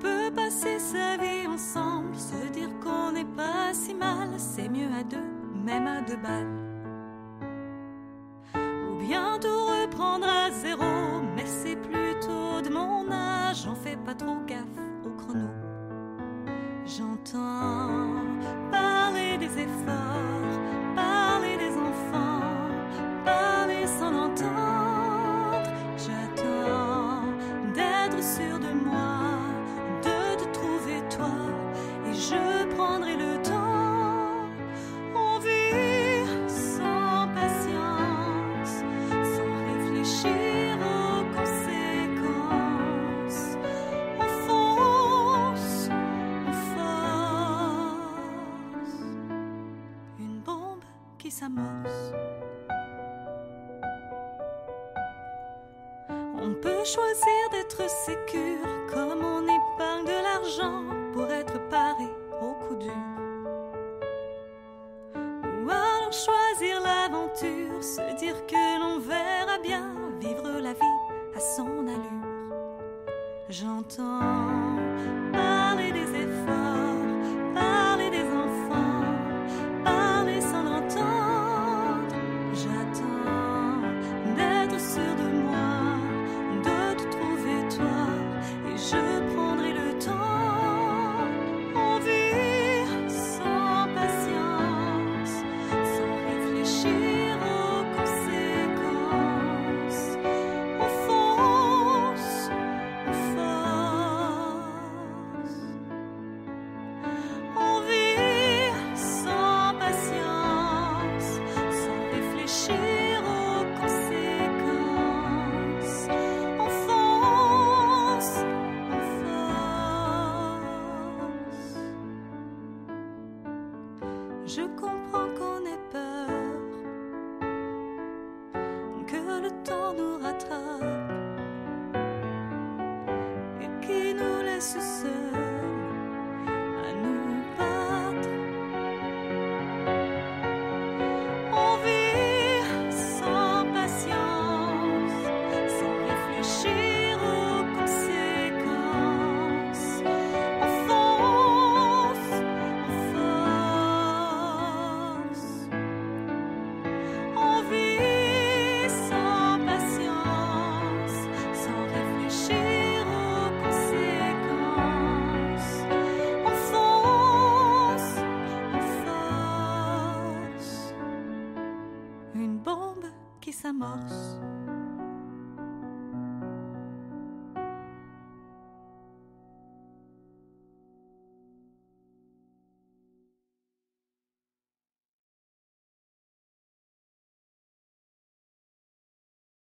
veut passer sa vie ensemble, se dire qu'on n'est pas si mal, c'est mieux à deux, même à deux balles. Ou bien tout reprendre à zéro, mais c'est plutôt de mon âge, j'en fais pas trop gaffe au chrono. J'entends parler des efforts, parler des enfants, parler sans entendre. On peut choisir d'être sécure, comme on épargne de l'argent pour être paré au coup dur. Ou alors choisir l'aventure, se dire que l'on verra bien, vivre la vie à son allure. J'entends Je comprends qu'on ait peur, que le temps nous rattrape et qui nous laisse seuls qui s'amorce.